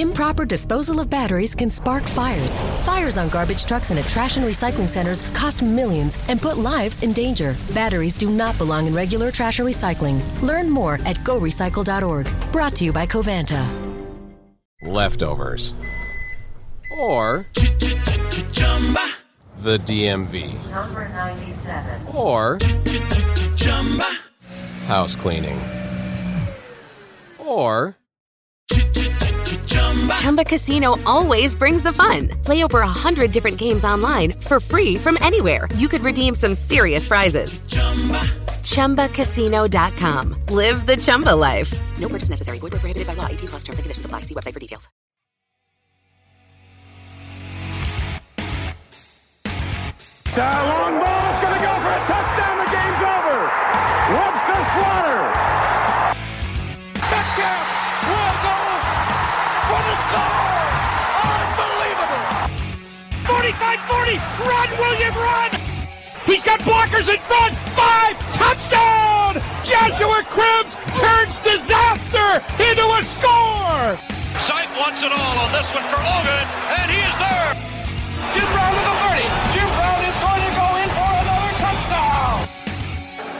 Improper disposal of batteries can spark fires. Fires on garbage trucks and at trash and recycling centers cost millions and put lives in danger. Batteries do not belong in regular trash or recycling. Learn more at gorecycle.org. Brought to you by Covanta. Leftovers. Or the DMV. Number 97. Or house cleaning. Or Chumba Casino always brings the fun. Play over a hundred different games online for free from anywhere. You could redeem some serious prizes. Chumba. ChumbaCasino.com. Live the Chumba life. No purchase necessary. Void where prohibited by law. 18 plus terms and conditions apply. See website for details. Uh, long ball is going to go for a touchdown. 45-40. Run, William, run. He's got blockers in front. Five. Touchdown. Joshua Cribbs turns disaster into a score. Sight wants it all on this one for Logan, and he is there! Jim Brown to the 30. Jim Brown is going to go in for another touchdown.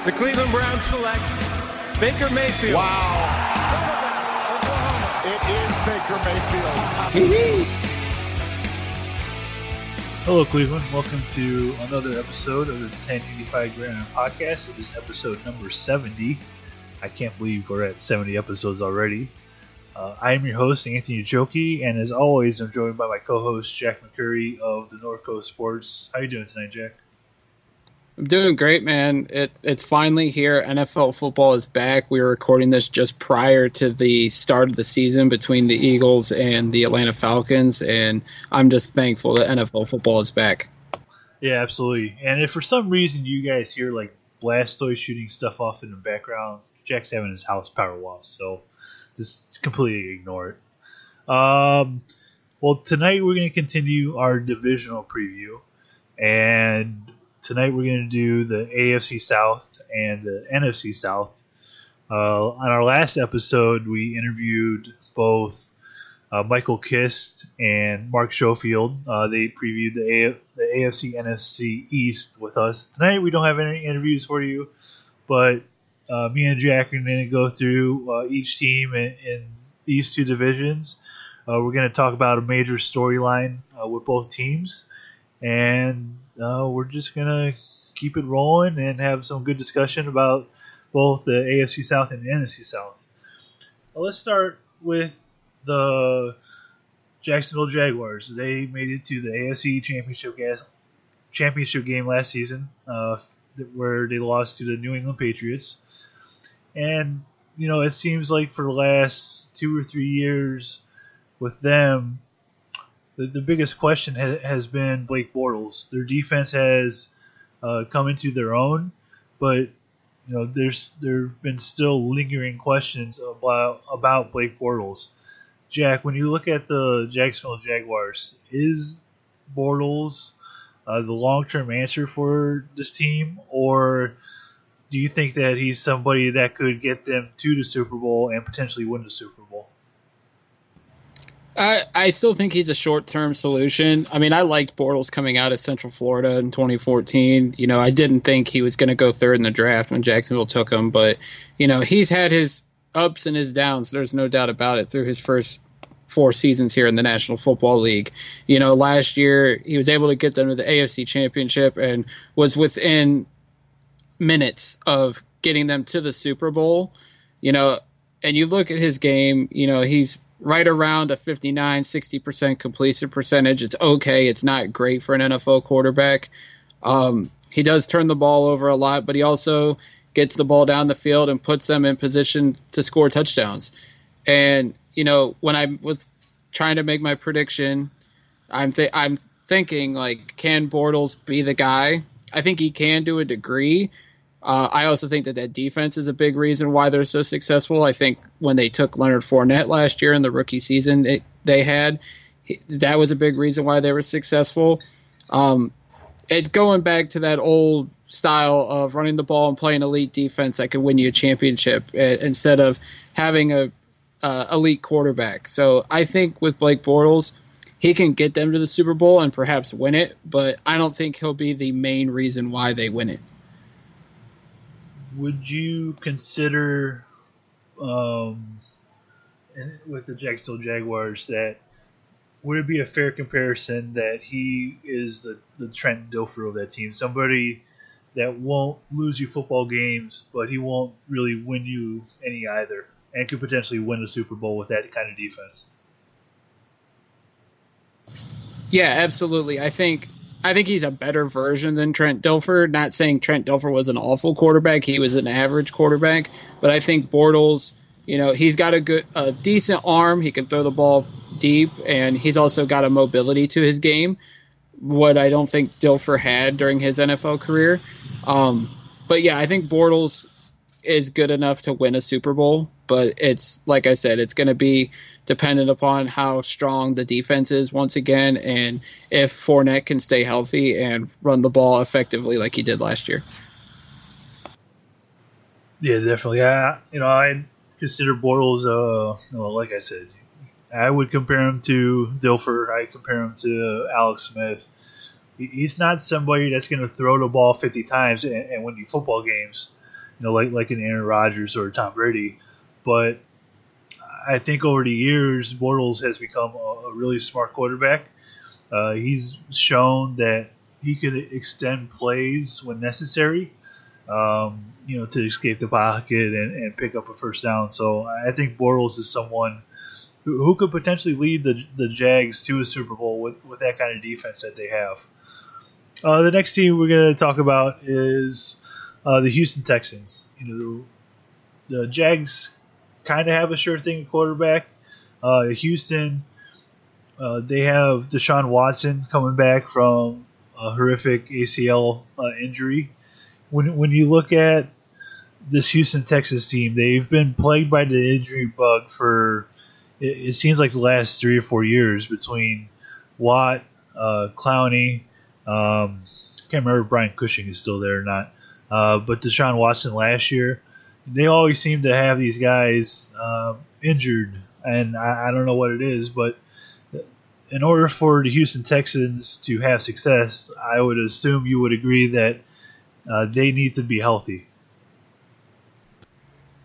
The Cleveland Browns select Baker Mayfield. Wow. It is Baker Mayfield. Hello, Cleveland. Welcome to another episode of the 1085 Grand Podcast. It is episode number 70. I can't believe we're at 70 episodes already. Uh, I am your host, Anthony Joki, and as always, I'm joined by my co-host, Jack McCurry of the North Coast Sports. How are you doing tonight, Jack? I'm doing great, man. It, it's finally here. NFL football is back. We were recording this just prior to the start of the season between the Eagles and the Atlanta Falcons, and I'm just thankful that NFL football is back. Yeah, absolutely. And if for some reason you guys hear like Blastoise shooting stuff off in the background, Jack's having his house power lost, so just completely ignore it. Um, well, tonight we're going to continue our divisional preview, and tonight we're going to do the AFC South and the NFC South. Uh, on our last episode, we interviewed both uh, Michael Kist and Mark Schofield. Uh, they previewed the, A- the AFC NFC East with us. Tonight we don't have any interviews for you, but uh, me and Jack are going to go through uh, each team in, in these two divisions. Uh, we're going to talk about a major storyline with both teams, and uh, we're just to keep it rolling and have some good discussion about both the AFC South and the NFC South. Well, let's start with the Jacksonville Jaguars. They made it to the AFC Championship championship game last season, uh, where they lost to the New England Patriots. And you know, it seems like for the last two or three years with them, the, the biggest question ha- has been Blake Bortles. Their defense has uh, come into their own, but you know, there's there have been still lingering questions about about Blake Bortles. Jack, when you look at the Jacksonville Jaguars, is Bortles uh, the long term answer for this team, or do you think that he's somebody that could get them to the Super Bowl and potentially win the Super Bowl? I, I still think he's a short term solution. I mean, I liked Bortles coming out of Central Florida in 2014. You know, I didn't think he was going to go third in the draft when Jacksonville took him, but, you know, he's had his ups and his downs. There's no doubt about it through his first four seasons here in the National Football League. You know, last year he was able to get them to the AFC Championship and was within minutes of getting them to the Super Bowl. You know, and you look at his game, you know, he's right around a 59 60% completion percentage. It's okay. It's not great for an NFL quarterback. Um, he does turn the ball over a lot, but he also gets the ball down the field and puts them in position to score touchdowns. And you know, when I was trying to make my prediction, I'm th- I'm thinking like, can Bortles be the guy? I think he can to a degree. Uh, I also think that that defense is a big reason why they're so successful. I think when they took Leonard Fournette last year in the rookie season it, they had, that was a big reason why they were successful. Um, it's going back to that old style of running the ball and playing elite defense that could win you a championship uh, instead of having a uh, elite quarterback. So I think with Blake Bortles, he can get them to the Super Bowl and perhaps win it, but I don't think he'll be the main reason why they win it. Would you consider, um, with the Jacksonville Jaguars, that would it be a fair comparison that he is the, the Trent Dilfer of that team? Somebody that won't lose you football games, but he won't really win you any either, and could potentially win a Super Bowl with that kind of defense. Yeah, absolutely. I think I think he's a better version than Trent Dilfer. Not saying Trent Dilfer was an awful quarterback; he was an average quarterback. But I think Bortles, you know, he's got a good, a decent arm. He can throw the ball deep, and he's also got a mobility to his game, what I don't think Dilfer had during his NFL career. Um, but yeah, I think Bortles is good enough to win a Super Bowl, but it's like I said, it's going to be dependent upon how strong the defense is once again, and if Fournette can stay healthy and run the ball effectively like he did last year. Yeah, definitely. I, you know, I consider Bortles, uh, well, like I said, I would compare him to Dilfer. I compare him to Alex Smith. He's not somebody that's going to throw the ball 50 times and, and win you football games, you know, like like an Aaron Rodgers or Tom Brady. But I think over the years, Bortles has become a, a really smart quarterback. Uh, he's shown that he can extend plays when necessary, um, you know, to escape the pocket and, and pick up a first down. So I think Bortles is someone who, who could potentially lead the, the Jags to a Super Bowl with, with that kind of defense that they have. Uh, the next team we're going to talk about is uh, the Houston Texans. You know, the, the Jags kind of have a sure thing quarterback. Uh, Houston, uh, they have Deshaun Watson coming back from a horrific ACL uh, injury. When when you look at this Houston Texas team, they've been plagued by the injury bug for it, it seems like the last three or four years between Watt, uh, Clowney, um, can't remember if Brian Cushing is still there or not, uh, but Deshaun Watson last year, they always seem to have these guys uh, injured, and I, I don't know what it is, but in order for the Houston Texans to have success, I would assume you would agree that uh, they need to be healthy.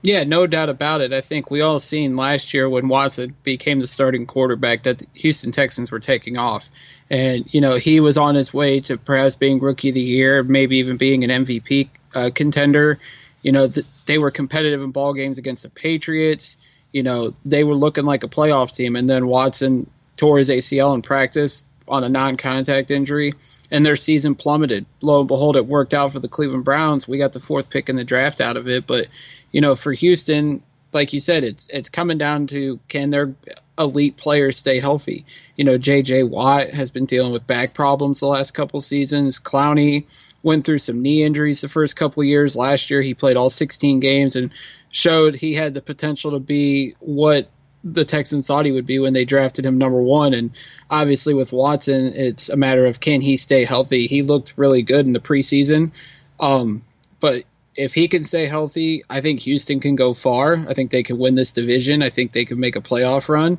Yeah, no doubt about it. I think we all seen last year when Watson became the starting quarterback that the Houston Texans were taking off. And, you know, he was on his way to perhaps being rookie of the year, maybe even being an MVP uh, contender. You know, th- they were competitive in ball games against the Patriots. You know, they were looking like a playoff team. And then Watson tore his ACL in practice on a non contact injury, and their season plummeted. Lo and behold, it worked out for the Cleveland Browns. We got the fourth pick in the draft out of it, but you know, for Houston, like you said, it's it's coming down to can their elite players stay healthy. You know, J.J. Watt has been dealing with back problems the last couple seasons. Clowney went through some knee injuries the first couple years. Last year, he played all 16 games and showed he had the potential to be what the Texans thought he would be when they drafted him number one. And obviously, with Watson, it's a matter of can he stay healthy. He looked really good in the preseason. Um, but if he can stay healthy, I think Houston can go far. I think they can win this division. I think they can make a playoff run.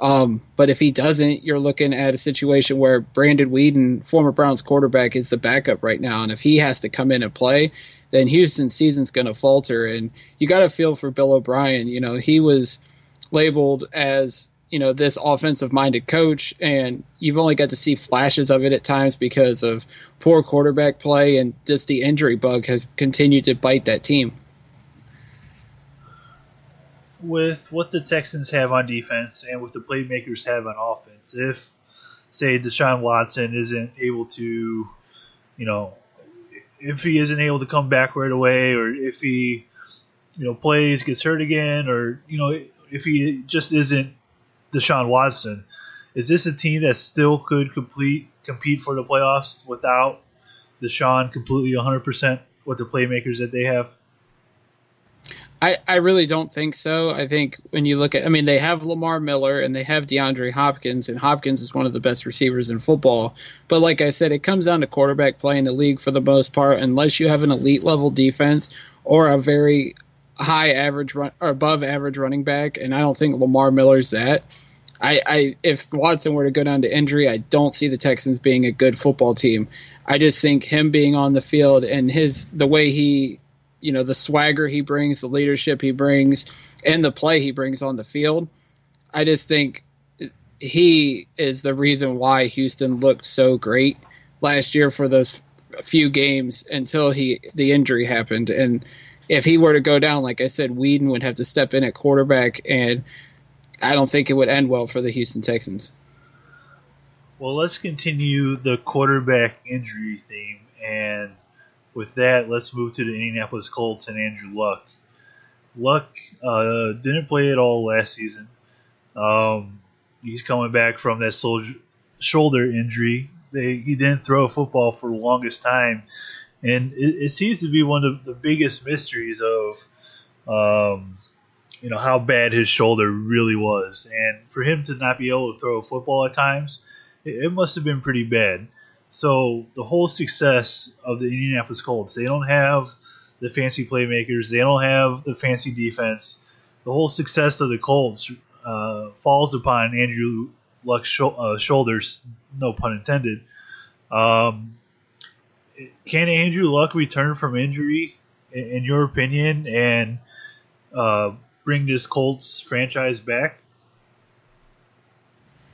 Um, but if he doesn't, you're looking at a situation where Brandon Weeden, former Browns quarterback, is the backup right now. And if he has to come in and play, then Houston's season's going to falter. And you got to feel for Bill O'Brien. You know, he was labeled as you know this offensive minded coach and you've only got to see flashes of it at times because of poor quarterback play and just the injury bug has continued to bite that team with what the Texans have on defense and what the playmakers have on offense if say Deshaun Watson isn't able to you know if he isn't able to come back right away or if he you know plays gets hurt again or you know if he just isn't Deshaun Watson, is this a team that still could complete compete for the playoffs without Deshaun completely 100% with the playmakers that they have? I, I really don't think so. I think when you look at, I mean, they have Lamar Miller and they have DeAndre Hopkins, and Hopkins is one of the best receivers in football. But like I said, it comes down to quarterback play in the league for the most part. Unless you have an elite level defense or a very high average run or above average running back, and I don't think Lamar Miller's that. I, I if Watson were to go down to injury, I don't see the Texans being a good football team. I just think him being on the field and his the way he, you know, the swagger he brings, the leadership he brings, and the play he brings on the field. I just think he is the reason why Houston looked so great last year for those few games until he the injury happened. And if he were to go down, like I said, Weeden would have to step in at quarterback, and I don't think it would end well for the Houston Texans. Well, let's continue the quarterback injury theme, and with that, let's move to the Indianapolis Colts and Andrew Luck. Luck uh, didn't play at all last season. Um, he's coming back from that soldier, shoulder injury. They, he didn't throw a football for the longest time, and it, it seems to be one of the biggest mysteries of, um, you know, how bad his shoulder really was. And for him to not be able to throw a football at times it, it must have been pretty bad. So the whole success of the Indianapolis Colts, they don't have the fancy playmakers, they don't have the fancy defense. The whole success of the Colts uh, falls upon Andrew Luck's uh, shoulders, no pun intended. Um, can Andrew Luck return from injury, in, in your opinion, and uh, bring this Colts franchise back?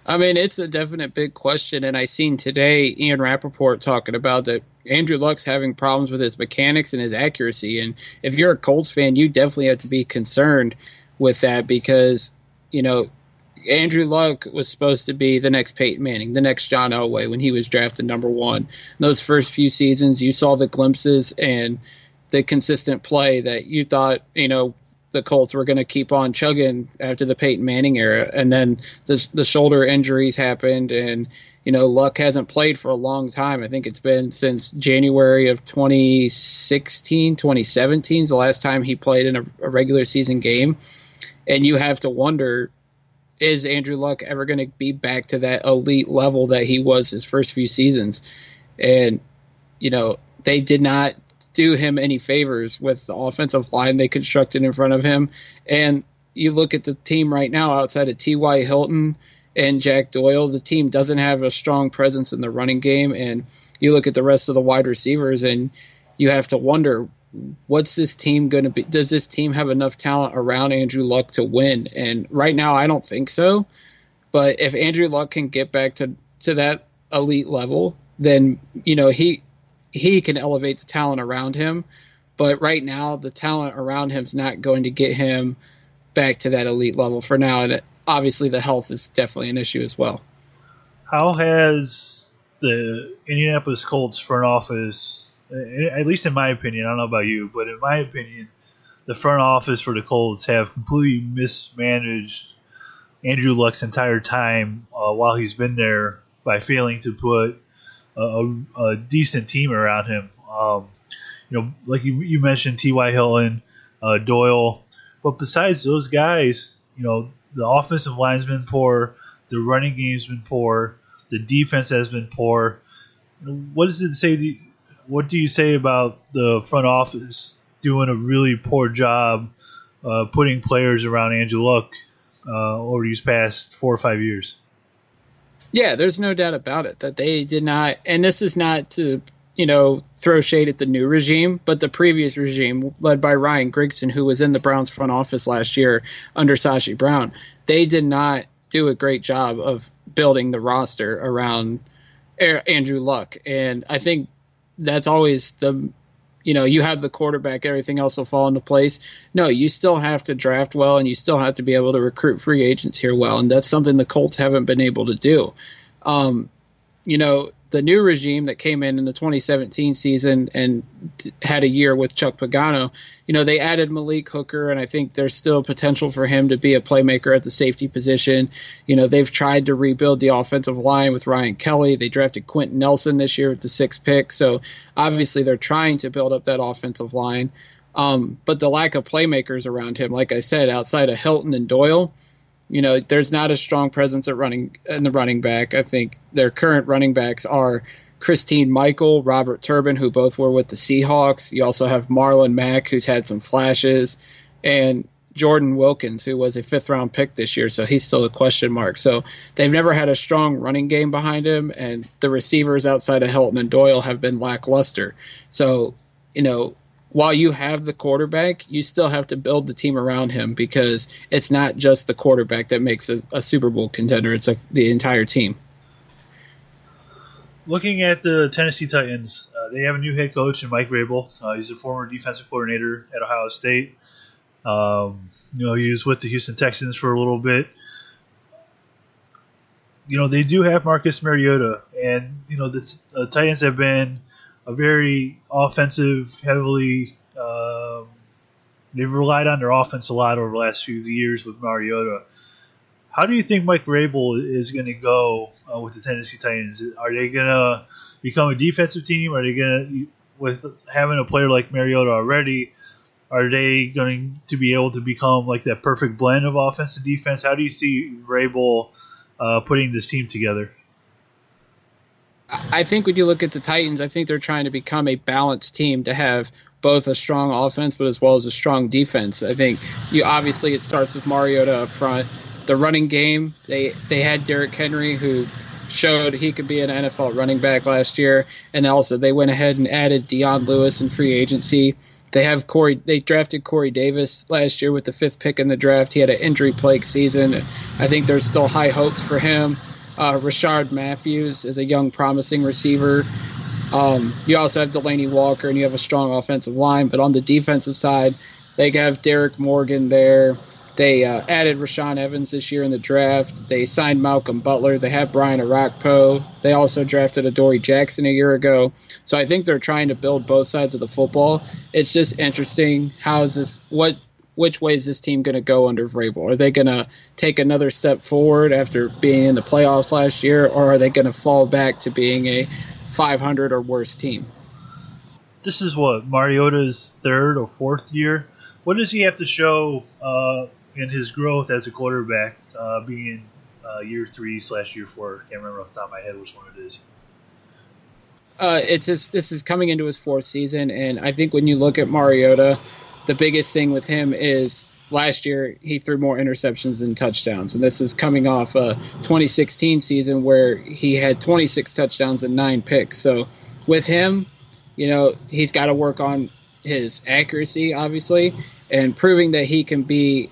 I mean, it's a definite big question, and I seen today Ian Rapoport talking about that Andrew Luck's having problems with his mechanics and his accuracy. And if you're a Colts fan, you definitely have to be concerned with that because, you know, Andrew Luck was supposed to be the next Peyton Manning, the next John Elway when he was drafted number one. In those first few seasons, you saw the glimpses and the consistent play that you thought, you know, the Colts were going to keep on chugging after the Peyton Manning era, and then the the shoulder injuries happened, and you know Luck hasn't played for a long time. I think it's been since January of 2016, 2017 is the last time he played in a, a regular season game, and you have to wonder. Is Andrew Luck ever going to be back to that elite level that he was his first few seasons? And, you know, they did not do him any favors with the offensive line they constructed in front of him. And you look at the team right now outside of T.Y. Hilton and Jack Doyle, the team doesn't have a strong presence in the running game. And you look at the rest of the wide receivers and you have to wonder what's this team going to be? Does this team have enough talent around Andrew Luck to win? And right now, I don't think so. But if Andrew Luck can get back to, to that elite level, then, you know, he he can elevate the talent around him. But right now, the talent around him is not going to get him back to that elite level for now. And obviously, the health is definitely an issue as well. How has the Indianapolis Colts front office, at least in my opinion, I don't know about you, but in my opinion, the front office for the Colts have completely mismanaged Andrew Luck's entire time uh, while he's been there by failing to put a, a decent team around him. Um, you know, like you, you mentioned, T.Y. Hilton, uh, Doyle. But besides those guys, you know, the offensive line's been poor, the running game's been poor, the defense has been poor. What does it say? what do you say about the front office doing a really poor job uh, putting players around Andrew Luck uh, over these past four or five years? Yeah, there's no doubt about it that they did not, and this is not to you know throw shade at the new regime, but the previous regime led by Ryan Grigson, who was in the Browns front office last year under Sashi Brown, they did not do a great job of building the roster around Andrew Luck, and I think that's always the you know, you have the quarterback, everything else will fall into place. No, you still have to draft well and you still have to be able to recruit free agents here well. And that's something the Colts haven't been able to do. Um, you know, the new regime that came in in the 2017 season and had a year with Chuck Pagano, you know, they added Malik Hooker, and I think there's still potential for him to be a playmaker at the safety position. You know, they've tried to rebuild the offensive line with Ryan Kelly. They drafted Quenton Nelson this year with the sixth pick, so obviously they're trying to build up that offensive line. Um, but the lack of playmakers around him, like I said, outside of Hilton and Doyle, you know, there's not a strong presence at running in the running back. I think their current running backs are Christine Michael, Robert Turbin, who both were with the Seahawks. You also have Marlon Mack, who's had some flashes. and Jordan Wilkins, who was a fifth round pick this year, so he's still a question mark. So they've never had a strong running game behind him, and the receivers outside of Hilton and Doyle have been lackluster. So, you know, while you have the quarterback, you still have to build the team around him because it's not just the quarterback that makes a, a Super Bowl contender, it's a, the entire team. Looking at the Tennessee Titans, uh, they have a new head coach in Mike Vrabel. Uh, he's a former defensive coordinator at Ohio State. Um, you know, he was with the Houston Texans for a little bit. You know, they do have Marcus Mariota, and you know the uh, Titans have been a very offensive, heavily. Um, they've relied on their offense a lot over the last few years with Mariota. How do you think Mike Vrabel is going to go uh, with the Tennessee Titans? Are they going to become a defensive team? Are they going to, with having a player like Mariota already, are they going to be able to become like that perfect blend of offense and defense? How do you see Vrabel uh, putting this team together? I think when you look at the Titans, I think they're trying to become a balanced team to have both a strong offense but as well as a strong defense. I think you obviously it starts with Mariota up front. The running game, they they had Derrick Henry who showed he could be an NFL running back last year, and also they went ahead and added Dion Lewis in free agency. They have Corey. They drafted Corey Davis last year with the fifth pick in the draft. He had an injury plagued season. I think there's still high hopes for him. Uh, Rishard Matthews is a young, promising receiver. Um, you also have Delanie Walker, and you have a strong offensive line. But on the defensive side, they have Derrick Morgan there. They uh, added Rashaan Evans this year in the draft. They signed Malcolm Butler. They have Brian Orakpo. They also drafted Adoree Jackson a year ago. So I think they're trying to build both sides of the football. It's just interesting. How is this? What? Which way is this team going to go under Vrabel? Are they going to take another step forward after being in the playoffs last year, or are they going to fall back to being a 500 or worse team? This is what Mariota's third or fourth year. What does he have to show uh, in his growth as a quarterback, uh, being uh, year three slash year four. I Can't remember off the top of my head which one it is. Uh, it's his, this is coming into his fourth season, and I think when you look at Mariota, the biggest thing with him is last year he threw more interceptions than touchdowns, and this is coming off a 2016 season where he had 26 touchdowns and nine picks. So with him, you know, he's got to work on his accuracy, obviously, and proving that he can be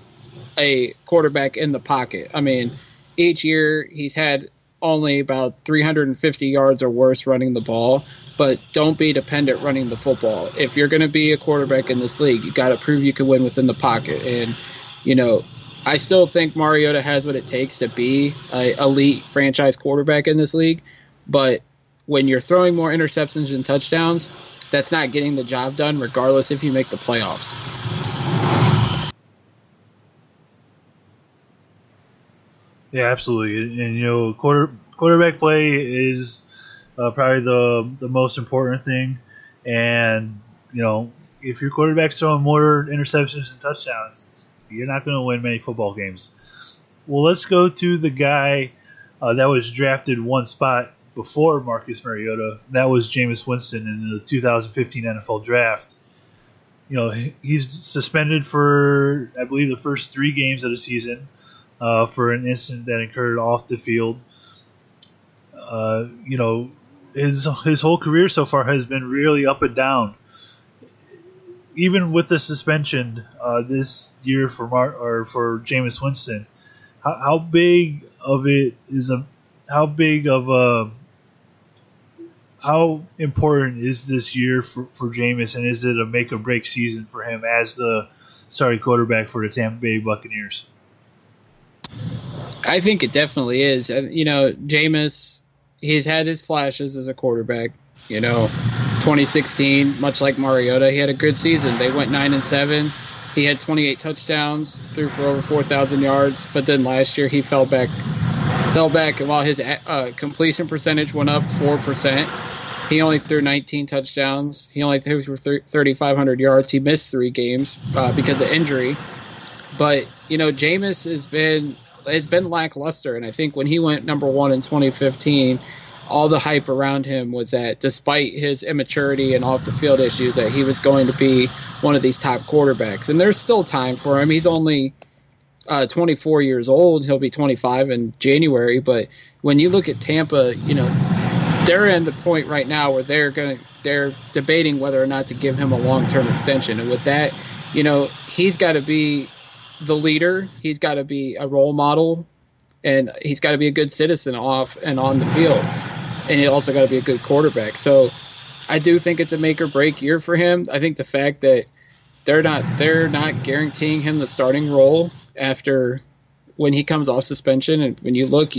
a quarterback in the pocket. I mean, each year he's had only about 350 yards or worse running the ball, but don't be dependent running the football. If you're going to be a quarterback in this league, you got to prove you can win within the pocket. And, you know, I still think Mariota has what it takes to be a elite franchise quarterback in this league, but when you're throwing more interceptions and touchdowns, that's not getting the job done regardless if you make the playoffs. Yeah, absolutely. And, you know, quarter quarterback play is uh, probably the the most important thing. And you know, if your quarterback's throwing more interceptions and touchdowns, you're not going to win many football games. Well, let's go to the guy uh, that was drafted one spot before Marcus Mariota. That was Jameis Winston in the 2015 NFL Draft. You know, he's suspended for I believe the first three games of the season uh, for an incident that occurred off the field. Uh, you know, his his whole career so far has been really up and down. Even with the suspension uh, this year for Mar- or for Jameis Winston, how, how big of it is a how big of a how important is this year for, for Jameis, and is it a make or break season for him as the starting quarterback for the Tampa Bay Buccaneers? I think it definitely is. You know, Jameis, he's had his flashes as a quarterback. You know, 2016, much like Mariota, he had a good season. They went nine and seven. He had 28 touchdowns, threw for over 4,000 yards. But then last year he fell back, fell back, and while his uh, completion percentage went up four percent, he only threw 19 touchdowns. He only threw for 3,500 yards. He missed three games uh, because of injury. But you know, Jameis has been it's been lackluster, and I think when he went number one in 2015, all the hype around him was that despite his immaturity and off the field issues, that he was going to be one of these top quarterbacks. And there's still time for him. He's only uh, 24 years old. He'll be 25 in January. But when you look at Tampa, you know, they're in the point right now where they're going they're debating whether or not to give him a long term extension. And with that, you know, he's got to be the leader. He's got to be a role model, and he's got to be a good citizen off and on the field. And he also got to be a good quarterback. So I do think it's a make or break year for him. I think the fact that they're not they're not guaranteeing him the starting role after when he comes off suspension and when you look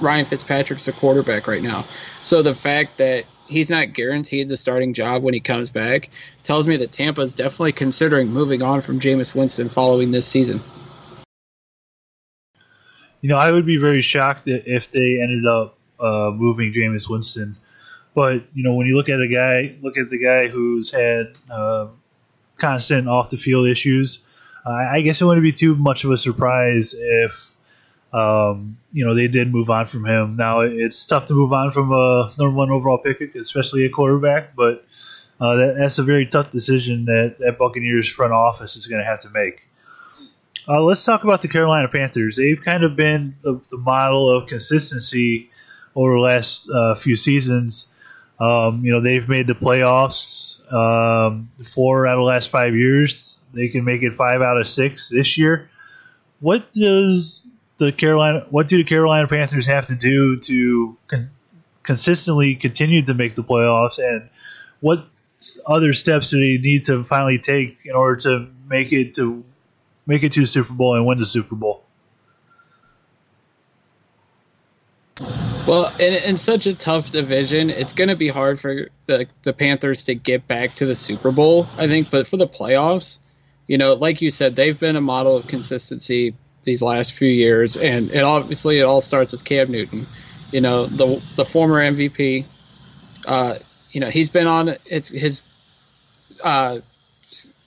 Ryan Fitzpatrick's the quarterback right now. So the fact that he's not guaranteed the starting job when he comes back tells me that Tampa is definitely considering moving on from Jameis Winston following this season. You know, I would be very shocked if they ended up uh, moving Jameis Winston. But you know, when you look at a guy, look at the guy who's had uh, constant off the field issues. Uh, I guess it wouldn't be too much of a surprise if um, you know they did move on from him. Now it's tough to move on from a number one overall pick, especially a quarterback, but uh, that, that's a very tough decision that that Buccaneers front office is going to have to make. Uh, let's talk about the Carolina Panthers. They've kind of been the, the model of consistency over the last uh, few seasons. Um, you know, they've made the playoffs um, four out of the last five years. They can make it five out of six this year. What does the Carolina? What do the Carolina Panthers have to do to con- consistently continue to make the playoffs? And what other steps do they need to finally take in order to make it to make it to Super Bowl and win the Super Bowl? Well, in, in such a tough division, it's going to be hard for the, the Panthers to get back to the Super Bowl, I think. But for the playoffs, you know, like you said, they've been a model of consistency these last few years, and it obviously it all starts with Cam Newton. You know, the the former MVP. Uh, you know, he's been on it's his uh,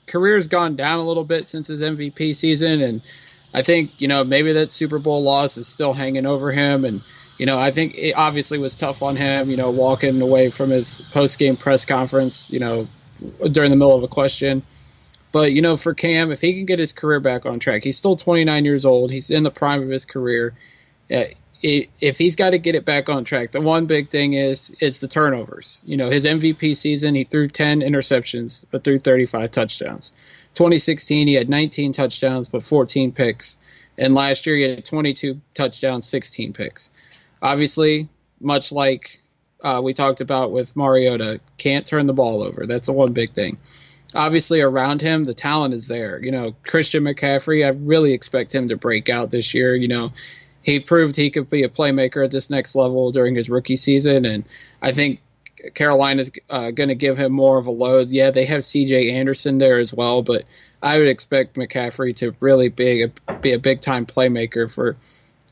career's gone down a little bit since his MVP season, and I think you know maybe that Super Bowl loss is still hanging over him, and you know, I think it obviously was tough on him, you know, walking away from his post game press conference, you know, during the middle of a question. But, you know, for Cam, if he can get his career back on track, he's still 29 years old. He's in the prime of his career. Uh, if he's got to get it back on track, the one big thing is is the turnovers. You know, his MVP season, he threw 10 interceptions, but threw 35 touchdowns. 2016, he had 19 touchdowns, but 14 picks. And last year, he had 22 touchdowns, 16 picks obviously, much like uh, we talked about with Mariota, can't turn the ball over. That's the one big thing. Obviously, around him, the talent is there. You know, Christian McCaffrey, I really expect him to break out this year. You know, he proved he could be a playmaker at this next level during his rookie season, and I think Carolina's uh, going to give him more of a load. Yeah, they have C.J. Anderson there as well, but I would expect McCaffrey to really be a, be a big time playmaker for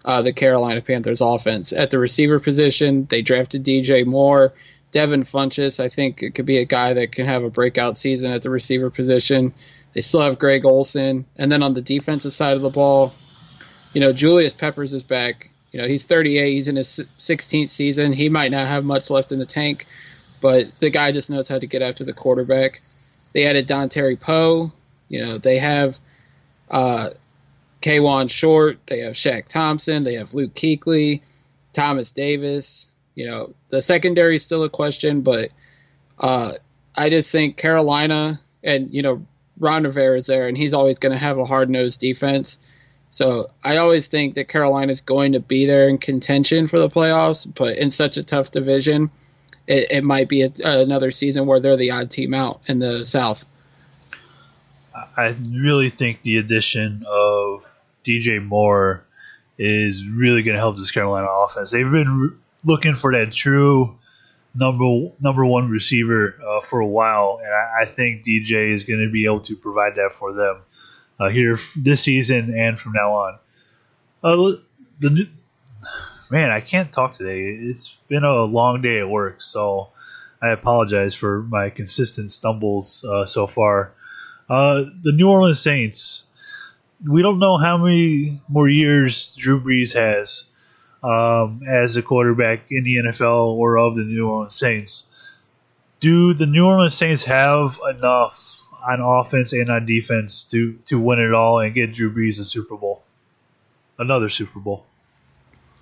uh, the Carolina Panthers offense. At the receiver position, they drafted DJ Moore. Devin Funchess, I think it could be a guy that can have a breakout season at the receiver position. They still have Greg Olsen. And then on the defensive side of the ball, you know, Julius Peppers is back. You know, he's 38. He's in his 16th season. He might not have much left in the tank, but the guy just knows how to get after the quarterback. They added Dontari Poe. You know, they have uh, Kawann Short, they have Shaq Thompson, they have Luke Kuechly, Thomas Davis. You know, the secondary is still a question, but uh, I just think Carolina and, you know, Ron Rivera is there, and he's always going to have a hard nosed defense. So I always think that Carolina is going to be there in contention for the playoffs, but in such a tough division, it, it might be a, another season where they're the odd team out in the South. I really think the addition of DJ Moore is really going to help this Carolina offense. They've been looking for that true number number one receiver uh, for a while, and I, I, think DJ is going to be able to provide that for them uh, here this season and from now on. Uh, the man, I can't talk today. It's been a long day at work, so I apologize for my consistent stumbles uh, so far. Uh, the New Orleans Saints. We don't know how many more years Drew Brees has. Um, as a quarterback in the NFL or of the New Orleans Saints. Do the New Orleans Saints have enough on offense and on defense to, to win it all and get Drew Brees a Super Bowl? Another Super Bowl.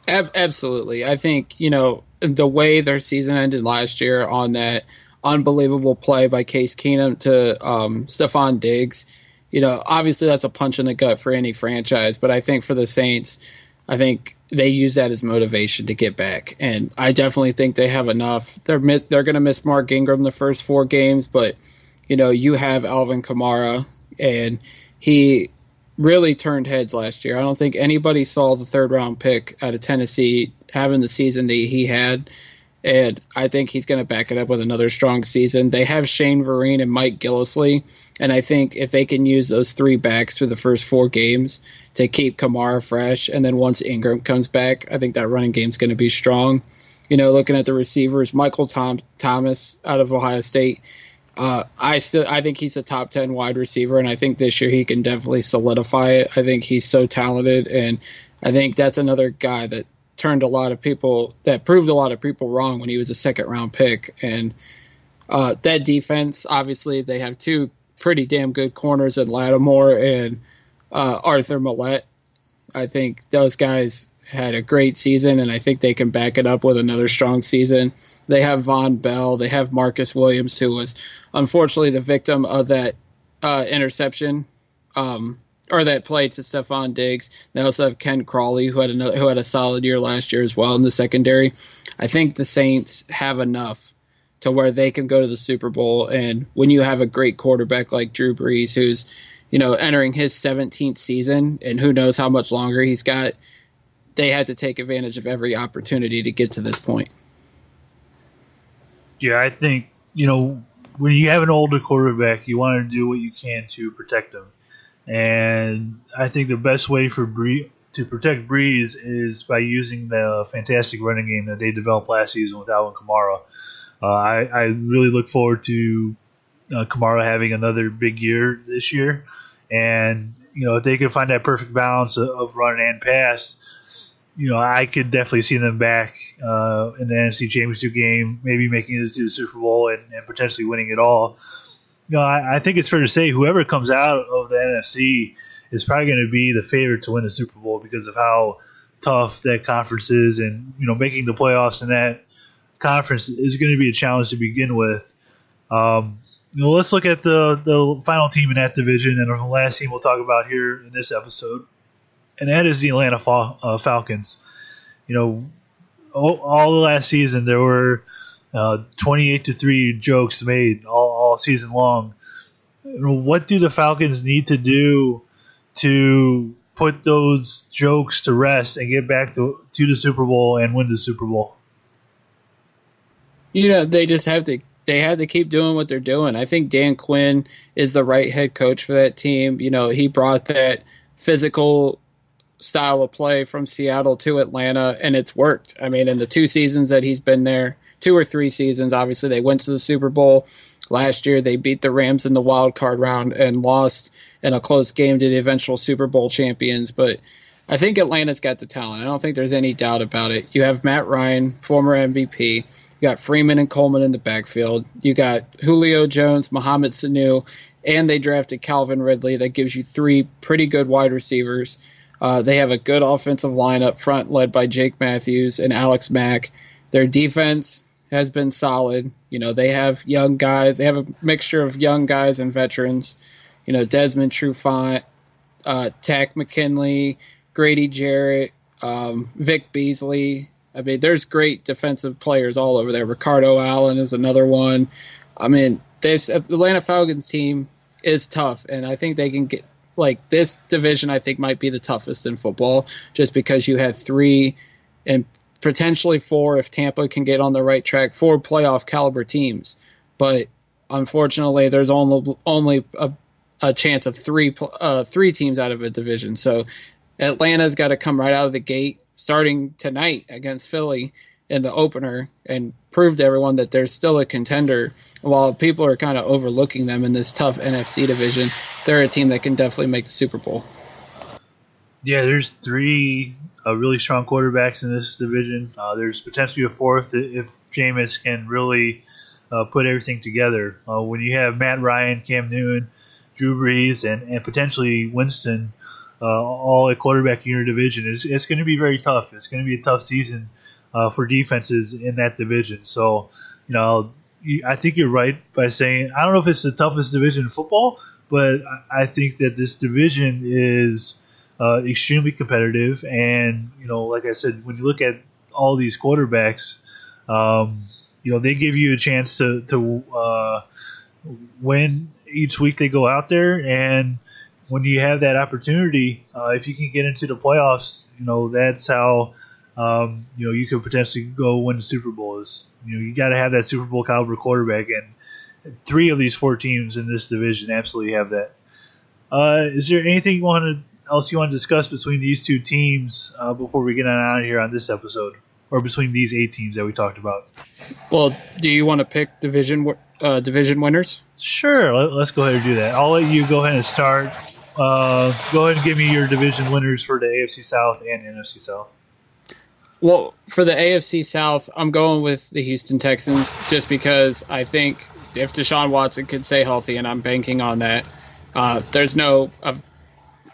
Ab- absolutely. I think, you know, the way their season ended last year on that unbelievable play by Case Keenum to um, Stefon Diggs, you know, obviously that's a punch in the gut for any franchise, but I think for the Saints, I think they use that as motivation to get back, and I definitely think they have enough. They're miss, they're going to miss Mark Ingram the first four games, but you know you have Alvin Kamara, and he really turned heads last year. I don't think anybody saw the third round pick out of Tennessee having the season that he had. And I think he's going to back it up with another strong season. They have Shane Vereen and Mike Gillislee. And I think if they can use those three backs through the first four games to keep Kamara fresh, and then once Ingram comes back, I think that running game's going to be strong. You know, looking at the receivers, Michael Tom- Thomas out of Ohio State. Uh, I still I think he's a top ten wide receiver, and I think this year he can definitely solidify it. I think he's so talented, and I think that's another guy that turned a lot of people that proved a lot of people wrong when he was a second round pick. And uh, that defense, obviously, they have two pretty damn good corners in Lattimore and uh, Arthur Maulet. I think those guys had a great season, and I think they can back it up with another strong season. They have Vonn Bell, they have Marcus Williams, who was unfortunately the victim of that uh, interception. Um, or that play to Stefon Diggs. They also have Ken Crawley, who had another, who had a solid year last year as well in the secondary. I think the Saints have enough to where they can go to the Super Bowl. And when you have a great quarterback like Drew Brees, who's you know entering his 17th season, and who knows how much longer he's got, they had to take advantage of every opportunity to get to this point. Yeah, I think you know when you have an older quarterback, you want to do what you can to protect him and I think the best way for Bree to protect Brees is by using the fantastic running game that they developed last season with Alvin Kamara. Uh, I, I, really look forward to uh, Kamara having another big year this year, and you know if they can find that perfect balance of, of run and pass, you know I could definitely see them back uh, in the NFC Championship game, maybe making it to the Super Bowl and, and potentially winning it all you know, I, I, think it's fair to say whoever comes out of the NFC is probably going to be the favorite to win the Super Bowl because of how tough that conference is, and you know, making the playoffs in that conference is going to be a challenge to begin with. Um, you know, let's look at the the final team in that division, and the last team we'll talk about here in this episode, and that is the Atlanta Fal- uh, Falcons. You know, all, all the last season there were uh, 28 to 3 jokes made all, all season long. What do the Falcons need to do to put those jokes to rest and get back to, to the Super Bowl and win the Super Bowl? You know, they just have to they have to keep doing what they're doing. I think Dan Quinn is the right head coach for that team. You know, he brought that physical style of play from Seattle to Atlanta, and it's worked. I mean, in the two seasons that he's been there, two or three seasons. Obviously, they went to the Super Bowl last year. They beat the Rams in the wild card round and lost in a close game to the eventual Super Bowl champions. But I think Atlanta's got the talent. I don't think there's any doubt about it. You have Matt Ryan, former MVP. You got Freeman and Coleman in the backfield. You got Julio Jones, Mohamed Sanu, and they drafted Calvin Ridley. That gives you three pretty good wide receivers. Uh, they have a good offensive line up front, led by Jake Matthews and Alex Mack. Their defense, has been solid. You know, they have young guys. They have a mixture of young guys and veterans. You know, Desmond Trufant, uh, Takk McKinley, Grady Jarrett, um, Vic Beasley. I mean, there's great defensive players all over there. Ricardo Allen is another one. I mean, this Atlanta Falcons team is tough, and I think they can get like this division. I think might be the toughest in football, just because you have three and potentially four if Tampa can get on the right track, four playoff caliber teams. But unfortunately, there's only only a, a chance of three uh, three teams out of a division. So Atlanta's got to come right out of the gate, starting tonight against Philly in the opener, and prove to everyone that they're still a contender. While people are kind of overlooking them in this tough NFC division, they're a team that can definitely make the Super Bowl. Yeah, there's three uh, really strong quarterbacks in this division. Uh, there's potentially a fourth if Jameis can really uh, put everything together. Uh, when you have Matt Ryan, Cam Newton, Drew Brees, and, and potentially Winston uh, all at quarterback in your division, it's, it's going to be very tough. It's going to be a tough season uh, for defenses in that division. So, you know, I think you're right by saying I don't know if it's the toughest division in football, but I think that this division is uh, extremely competitive. And you know, like I said, when you look at all these quarterbacks, um, you know, they give you a chance to to uh, win each week they go out there, and when you have that opportunity, uh, if you can get into the playoffs, you know, that's how. Um, you know, you could potentially go win the Super Bowl. Is you know, you got to have that Super Bowl caliber quarterback, and three of these four teams in this division absolutely have that. Uh, is there anything you want to else you want to discuss between these two teams uh, before we get on out of here on this episode, or between these eight teams that we talked about? Well, do you want to pick division uh, division winners? Sure, let, us go ahead and do that. I'll let you go ahead and start. Uh, go ahead and give me your division winners for the AFC South and NFC South. Well, for the AFC South, I'm going with the Houston Texans just because I think if Deshaun Watson could stay healthy, and I'm banking on that, uh, there's no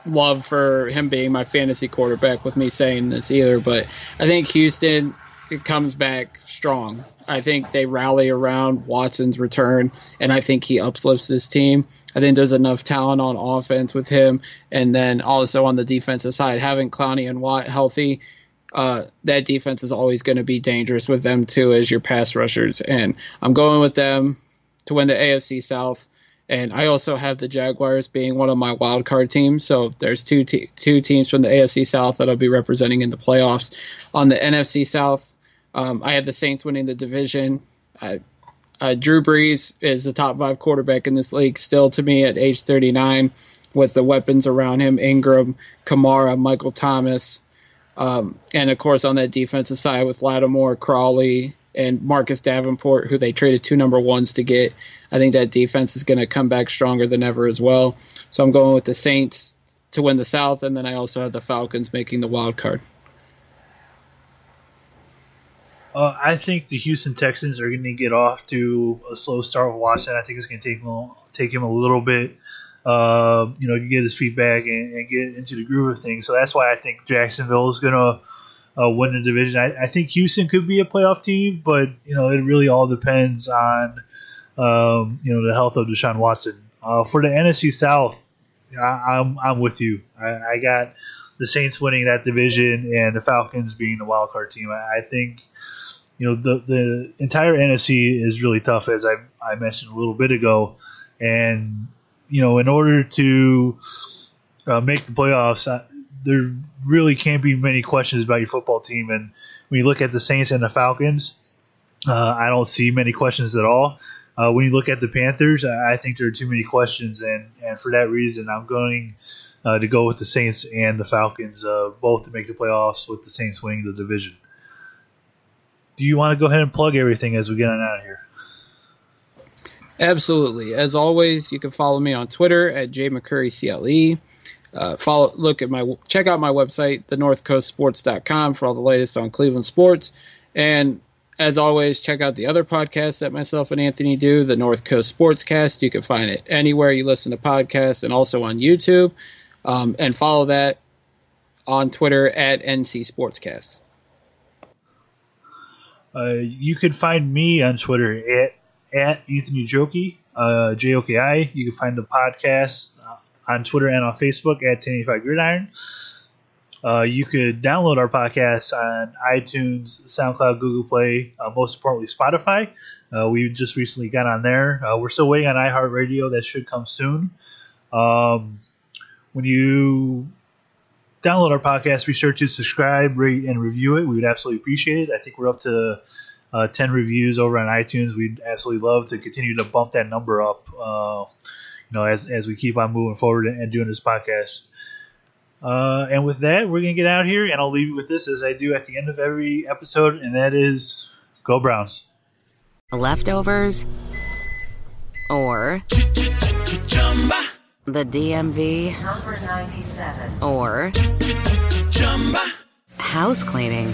love for him being my fantasy quarterback with me saying this either, but I think Houston comes back strong. I think they rally around Watson's return, and I think he uplifts this team. I think there's enough talent on offense with him, and then also on the defensive side, having Clowney and Watt healthy. Uh, that defense is always going to be dangerous with them too as your pass rushers, and I'm going with them to win the AFC South. And I also have the Jaguars being one of my wild card teams. So there's two te- two teams from the AFC South that I'll be representing in the playoffs. On the NFC South, um, I have the Saints winning the division. I, uh, Drew Brees is the top five quarterback in this league still to me at age 39 with the weapons around him Ingram, Kamara, Michael Thomas. Um, and of course, on that defensive side with Lattimore, Crawley, and Marcus Davenport, who they traded two number ones to get. I think that defense is going to come back stronger than ever as well. So I'm going with the Saints to win the South, and then I also have the Falcons making the wild card. Uh, I think the Houston Texans are going to get off to a slow start with Watson. I think it's going to take him, take him a little bit, uh, you know, get his feedback and, and, get into the groove of things. So that's why I think Jacksonville is going to uh, win the division. I, I, think Houston could be a playoff team, but you know it really all depends on um, you know the health of Deshaun Watson. Uh, for the NFC South, I, am I'm, I'm with you. I, I, got the Saints winning that division and the Falcons being the wild card team. I, I think you know the the entire NFC is really tough, as I I mentioned a little bit ago, and you know in order to uh, make the playoffs, there really can't be many questions about your football team. And when you look at the Saints and the Falcons, uh, I don't see many questions at all. Uh, when you look at the Panthers, I think there are too many questions, and, and for that reason, I'm going uh, to go with the Saints and the Falcons, uh, both to make the playoffs, with the Saints winning the division. Do you want to go ahead and plug everything as we get on out of here? Absolutely. As always, you can follow me on Twitter at jmccurrycle uh, follow look at my check out my website thenorthcoastsports.com for all the latest on cleveland sports. And as always check out the other podcasts that myself and anthony do the north coast sportscast. You can find it anywhere you listen to podcasts and also on youtube. Um, and follow that on twitter at nc sportscast. Uh, you can find me on twitter at at Anthony Joki, uh, J O K I. You can find the podcast on Twitter and on Facebook at 1085 Gridiron. Uh, you could download our podcast on iTunes, SoundCloud, Google Play, uh, most importantly, Spotify. Uh, we just recently got on there. Uh, we're still waiting on iHeartRadio. That should come soon. Um, when you download our podcast, be sure to subscribe, rate, and review it. We would absolutely appreciate it. I think we're up to uh, 10 reviews over on iTunes. We'd absolutely love to continue to bump that number up. You know, as, as we keep on moving forward and, doing this podcast. Uh, and with that, we're going to get out here, and I'll leave you with this as I do at the end of every episode, and that is Go Browns. Leftovers or the DMV number 97 or house cleaning.